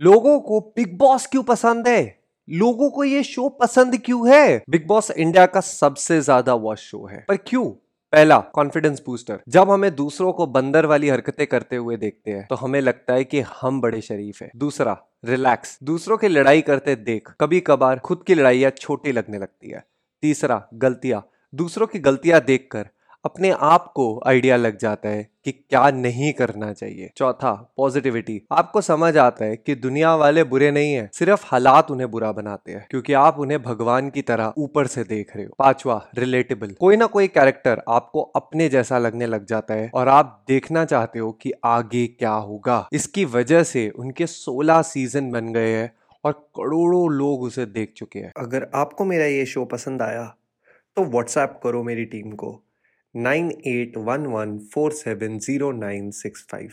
लोगों को big boss क्यों पसंद है? लोगों को ये शो पसंद क्यों है? बिग बॉस इंडिया का सबसे ज़्यादा वॉच शो है। पर क्यों? पहला कॉन्फिडेंस बूस्टर जब हमें दूसरों को बंदर वाली हरकतें करते हुए देखते हैं तो हमें लगता है कि हम बड़े शरीफ हैं। दूसरा रिलैक्स दूसरों की लड़ाई करते देख कभी कभार खुद की लड़ाइयाँ छोटी लगने लगती है। तीसरा, गलतियाँ। दूसरों की गलतियाँ देखकर अपने आप को आइडिया लग जाता है कि क्या नहीं करना चाहिए। चौथा पॉजिटिविटी आपको समझ आता है कि दुनिया वाले बुरे नहीं है, सिर्फ़ हालात उन्हें बुरा बनाते हैं, क्योंकि आप उन्हें भगवान की तरह ऊपर से देख रहे हो। पांचवा रिलेटेबल कोई ना कोई कैरेक्टर आपको अपने जैसा लगने लग जाता है और आप देखना चाहते हो कि आगे क्या होगा। इसकी वजह से उनके सोलह सीज़न बन गए हैं और करोड़ों लोग उसे देख चुके हैं। अगर आपको मेरा ये शो पसंद आया तो व्हाट्सएप करो मेरी टीम को। 9811470965.